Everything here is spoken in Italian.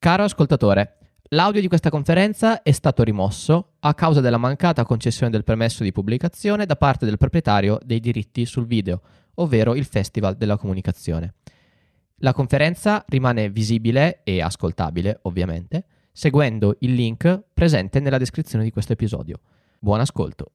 Caro ascoltatore, l'audio di questa conferenza è stato rimosso a causa della mancata concessione del permesso di pubblicazione da parte del proprietario dei diritti sul video, ovvero il Festival della Comunicazione. La conferenza rimane visibile e ascoltabile, ovviamente, seguendo il link presente nella descrizione di questo episodio. Buon ascolto.